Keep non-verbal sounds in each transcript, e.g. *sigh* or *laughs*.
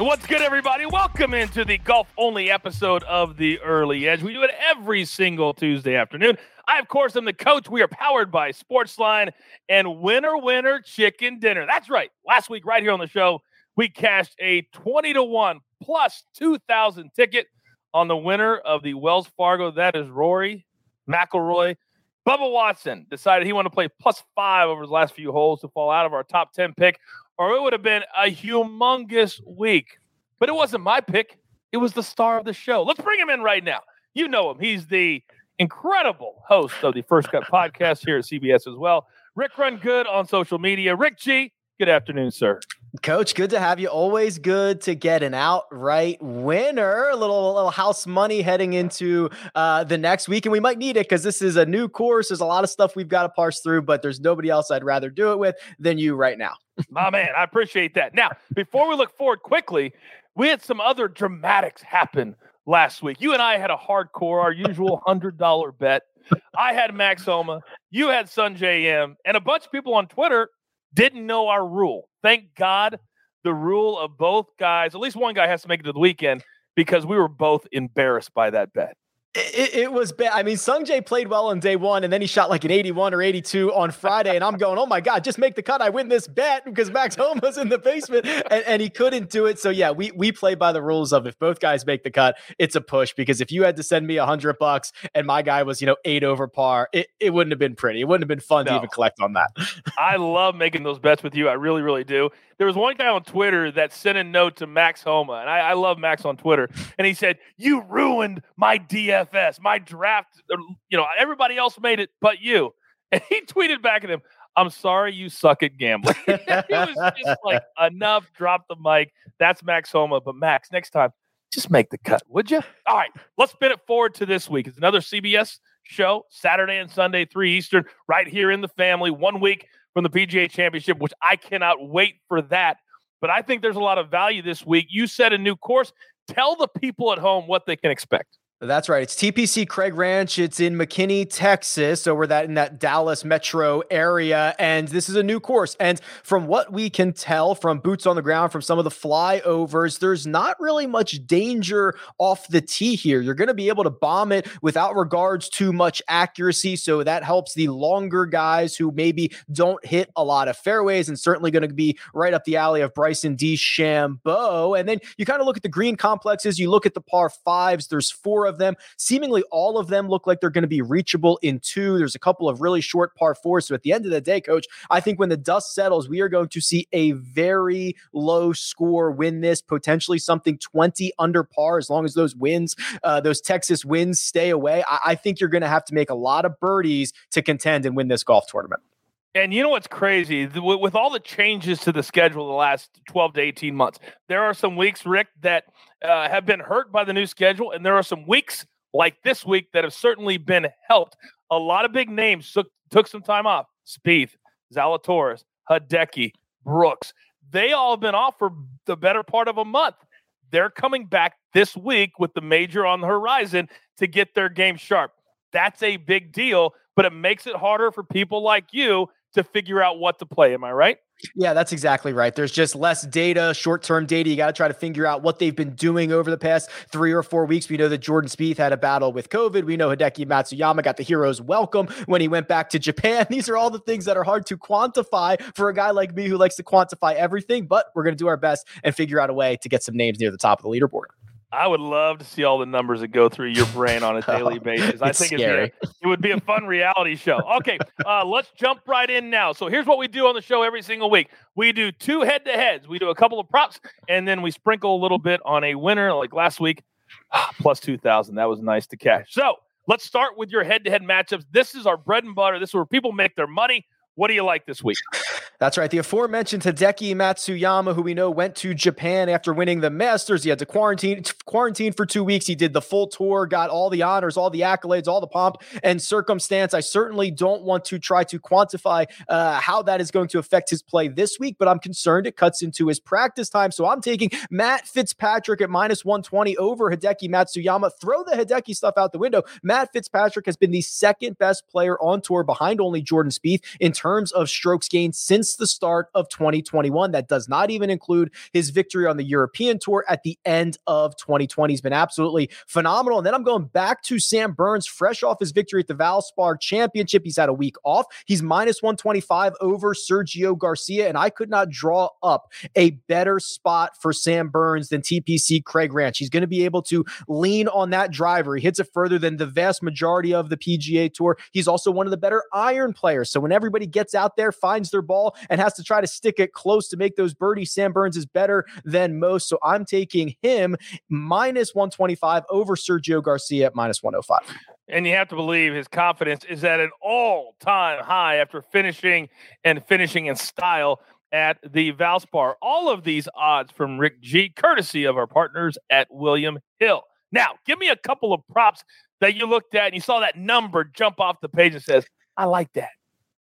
What's good, everybody? Welcome into the golf only episode of the Early Edge. We do it every single Tuesday afternoon. I, of course, am the coach. We are powered by Sportsline and Winner Winner Chicken Dinner. That's right. Last week, right here on the show, we cashed a 20 to 1 plus 2,000 ticket on the winner of the Wells Fargo. That is Rory McIlroy. Bubba Watson decided he wanted to play plus five over his last few holes to fall out of our top 10 pick or it would have been a humongous week. But it wasn't my pick. It was the star of the show. Let's bring him in right now. You know him. He's the incredible host of the First Cut podcast here at CBS as well. Rick Run Good on social media. Rick G, good afternoon, sir. Coach, good to have you. Always good to get an outright winner. A little, little house money heading into uh, the next week, and we might need it because this is a new course. There's a lot of stuff we've got to parse through, but there's nobody else I'd rather do it with than you right now. My man, I appreciate that. Now, before we look forward quickly, we had some other dramatics happen last week. You and I had a hardcore, our usual *laughs* hundred dollar bet. I had Max Homa, you had Sungjae Im, and a bunch of people on Twitter didn't know our rule. Thank God the rule of both guys, at least one guy has to make it to the weekend because we were both embarrassed by that bet. It, it, was bad. I mean, Sungjae played well on day one, and then he shot like an 81 or 82 on Friday. And I'm going, oh my God, just make the cut. I win this bet because Max Homa's in the basement, and, and, he couldn't do it. So yeah, we we play by the rules of if both guys make the cut, it's a push. Because if you had to send me a hundred bucks and my guy was you know eight over par, it, it wouldn't have been pretty. It wouldn't have been fun no. to even collect on that. I love making those bets with you. I really, really do there was one guy on Twitter that sent a note to Max Homa, and I, I, love Max on Twitter, and he said, "You ruined my DFS, my draft. Uh, you know, everybody else made it, but you." *laughs* And he tweeted back at him, "I'm sorry, you suck at gambling." *laughs* he was just like, "Enough, drop the mic." That's Max Homa, but Max, next time, just make the cut, would you? All right, let's spin it forward to this week. It's another CBS show, Saturday and Sunday, three Eastern, right here in the family. One week from the PGA Championship, which I cannot wait for that. But I think there's a lot of value this week. You set a new course. Tell the people at home what they can expect. That's right. It's TPC Craig Ranch. It's in McKinney, Texas. So we're that in that Dallas metro area. And this is a new course. And from what we can tell from boots on the ground, from some of the flyovers, there's not really much danger off the tee here. You're going to be able to bomb it without regards to much accuracy. So that helps the longer guys who maybe don't hit a lot of fairways and certainly going to be right up the alley of Bryson DeChambeau. And then you kind of look at the green complexes, you look at the par fives, there's four of them. Seemingly all of them look like they're going to be reachable in two. There's a couple of really short par fours. So at the end of the day, coach, I think when the dust settles, we are going to see a very low score win this, potentially something 20 under par as long as those wins, uh, those Texas wins stay away. I, I think you're going to have to make a lot of birdies to contend and win this golf tournament. And you know what's crazy? With all the changes to the schedule the last 12 to 18 months, there are some weeks, Rick, that uh, have been hurt by the new schedule. And there are some weeks like this week that have certainly been helped. A lot of big names took, took some time off. Spieth, Zalatoris, Hideki, Brooks. They all have been off for the better part of a month. They're coming back this week with the major on the horizon to get their game sharp. That's a big deal, but it makes it harder for people like you to figure out what to play. Am I right? Yeah, that's exactly right. There's just less data, short term data. You got to try to figure out what they've been doing over the past three or four weeks. We know that Jordan Spieth had a battle with COVID. We know Hideki Matsuyama got the hero's welcome when he went back to Japan. *laughs* These are all the things that are hard to quantify for a guy like me who likes to quantify everything, but we're going to do our best and figure out a way to get some names near the top of the leaderboard. I would love to see all the numbers that go through your brain on a *laughs* daily basis. I think a, it would be a fun reality show. Okay, uh, let's jump right in now. So here's what we do on the show every single week. We do two head to heads. We do a couple of props, and then we sprinkle a little bit on a winner. Like last week, plus two thousand. That was nice to cash. So let's start with your head to head matchups. This is our bread and butter. This is where people make their money. What do you like this week? That's right. The aforementioned Hideki Matsuyama, who we know went to Japan after winning the Masters. He had to quarantine quarantine for two weeks. He did the full tour, got all the honors, all the accolades, all the pomp and circumstance. I certainly don't want to try to quantify uh, how that is going to affect his play this week, but I'm concerned it cuts into his practice time. So I'm taking Matt Fitzpatrick at minus 120 over Hideki Matsuyama. Throw the Hideki stuff out the window. Matt Fitzpatrick has been the second best player on tour behind only Jordan Spieth in terms terms of strokes gained since the start of 2021. That does not even include his victory on the European Tour at the end of 2020. He's been absolutely phenomenal. And then I'm going back to Sam Burns, fresh off his victory at the Valspar Championship. He's had a week off. He's minus 125 over Sergio Garcia, and I could not draw up a better spot for Sam Burns than TPC Craig Ranch. He's going to be able to lean on that driver. He hits it further than the vast majority of the PGA Tour. He's also one of the better iron players. So when everybody gets out there, finds their ball, and has to try to stick it close to make those birdies, Sam Burns is better than most. So I'm taking him minus 125 over Sergio Garcia at minus 105. And you have to believe his confidence is at an all time high after finishing and finishing in style at the Valspar. All of these odds from Rick G, courtesy of our partners at William Hill. Now, give me a couple of props that you looked at and you saw that number jump off the page and says, I like that.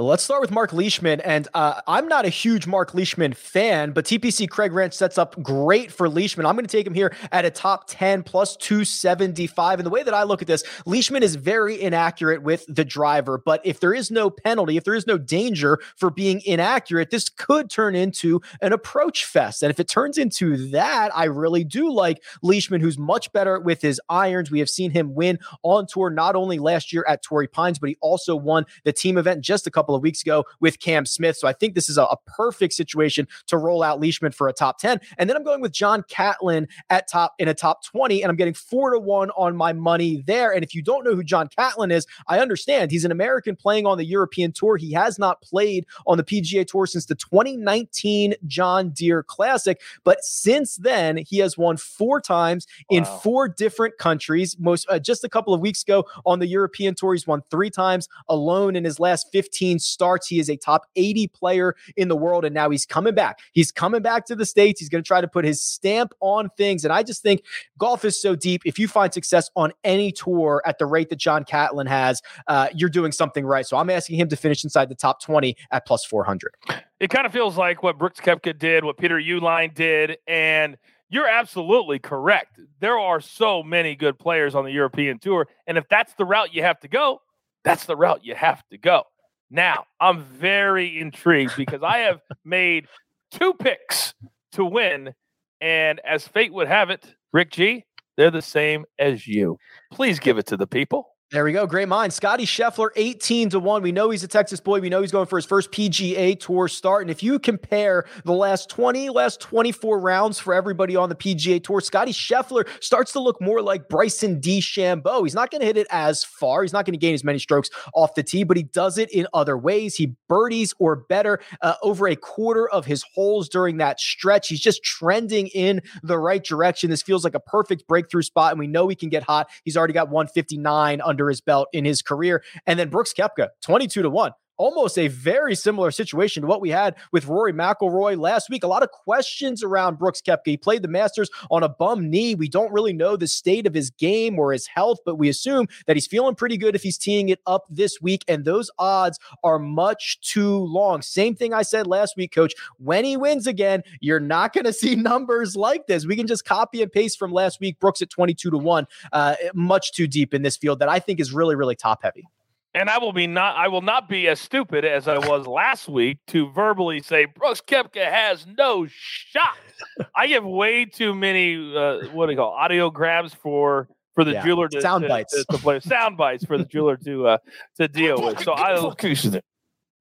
Let's start with Mark Leishman. And uh, I'm not a huge Mark Leishman fan, but TPC Craig Ranch sets up great for Leishman. I'm going to take him here at a top 10 plus 275. And the way that I look at this, Leishman is very inaccurate with the driver. But if there is no penalty, if there is no danger for being inaccurate, this could turn into an approach fest. And if it turns into that, I really do like Leishman, who's much better with his irons. We have seen him win on tour not only last year at Torrey Pines, but he also won the team event just a couple couple of weeks ago with Cam Smith. So I think this is a, a perfect situation to roll out Leishman for a top 10. And then I'm going with John Catlin at top in a top 20, and I'm getting four to one on my money there. And if you don't know who John Catlin is, I understand he's an American playing on the European tour. He has not played on the PGA tour since the 2019 John Deere Classic, but since then he has won four times wow. in four different countries. Most uh, just a couple of weeks ago on the European tour, he's won three times alone in his last 15 starts. He is a top 80 player in the world, and now he's coming back. He's coming back to the States. He's going to try to put his stamp on things. And I just think golf is so deep. If you find success on any tour at the rate that John Catlin has, uh, you're doing something right. So I'm asking him to finish inside the top 20 at plus 400. It kind of feels like what Brooks Koepka did, what Peter Uihlein did, and you're absolutely correct. There are so many good players on the European tour. And if that's the route you have to go, that's the route you have to go. Now, I'm very intrigued because I have *laughs* made two picks to win. And as fate would have it, Rick G, they're the same as you. Please give it to the people. There we go. Great mind. Scotty Scheffler, 18 to 1. We know he's a Texas boy. We know he's going for his first PGA Tour start. And if you compare the last 20, last 24 rounds for everybody on the PGA Tour, Scotty Scheffler starts to look more like Bryson DeChambeau. He's not going to hit it as far. He's not going to gain as many strokes off the tee, but he does it in other ways. He birdies or better uh, over a quarter of his holes during that stretch. He's just trending in the right direction. This feels like a perfect breakthrough spot, and we know he can get hot. He's already got 159 under under his belt in his career. And then Brooks Koepka, 22 to 1 almost a very similar situation to what we had with Rory McIlroy last week. A lot of questions around Brooks Koepka. He played the Masters on a bum knee. We don't really know the state of his game or his health, but we assume that he's feeling pretty good if he's teeing it up this week. And those odds are much too long. Same thing I said last week, coach. When he wins again, you're not going *laughs* to see numbers like this. We can just copy and paste from last week. Brooks at 22 to 1, uh, much too deep in this field that I think is really, really top heavy. And I will be not I will not be as stupid as I was last week to verbally say Brooks Koepka has no shot. I give way too many uh, what do you call audio grabs for for the yeah. jeweler to sound to, bites to, to, play sound bites for the jeweler to uh, to deal with. So I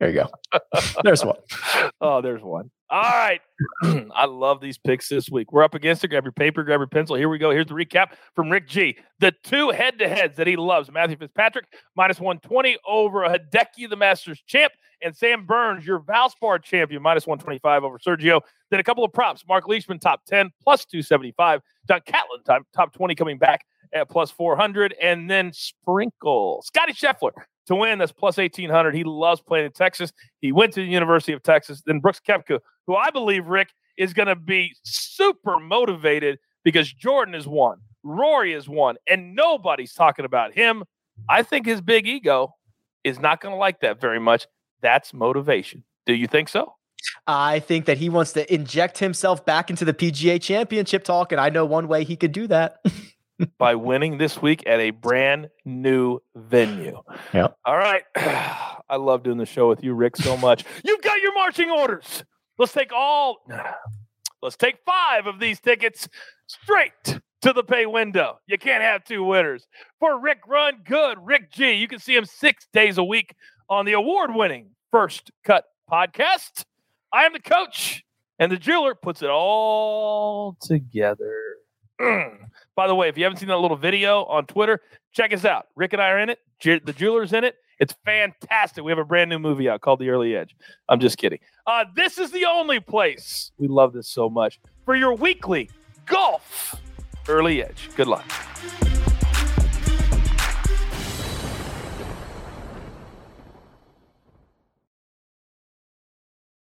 there you go. There's one. *laughs* oh, there's one. All right. *clears throat* I love these picks this week. We're up against it. Grab your paper, grab your pencil. Here we go. Here's the recap from Rick G. The two head to heads that he loves Matthew Fitzpatrick, minus 120 over Hideki, the Masters champ, and Sam Burns, your Valspar champion, minus 125 over Sergio. Then a couple of props. Mark Leishman, top 10, plus 275. Don Catlin, top, top 20, coming back at plus 400. And then sprinkle. Scotty Scheffler, to win. That's plus 1800. He loves playing in Texas. He went to the University of Texas. Then Brooks Koepka, who I believe, Rick, is going to be super motivated because Jordan is one, Rory is one, and nobody's talking about him. I think his big ego is not going to like that very much. That's motivation. Do you think so? I think that he wants to inject himself back into the PGA championship talk, and I know one way he could do that. *laughs* by winning this week at a brand new venue. Yeah. All right. *sighs* I love doing the show with you, Rick, so much. *laughs* You've got your marching orders. Let's take all. *sighs* Let's take five of these tickets straight to the pay window. You can't have two winners. For Rick Run Good, Rick G, you can see him six days a week on the award winning First Cut podcast. I am the coach, and the jeweler puts it all together. *clears throat* By the way, if you haven't seen that little video on Twitter, check us out. Rick and I are in it. the jeweler's in it. It's fantastic. We have a brand new movie out called The Early Edge. I'm just kidding. Uh, this is the only place we love this so much for your weekly golf early edge. Good luck.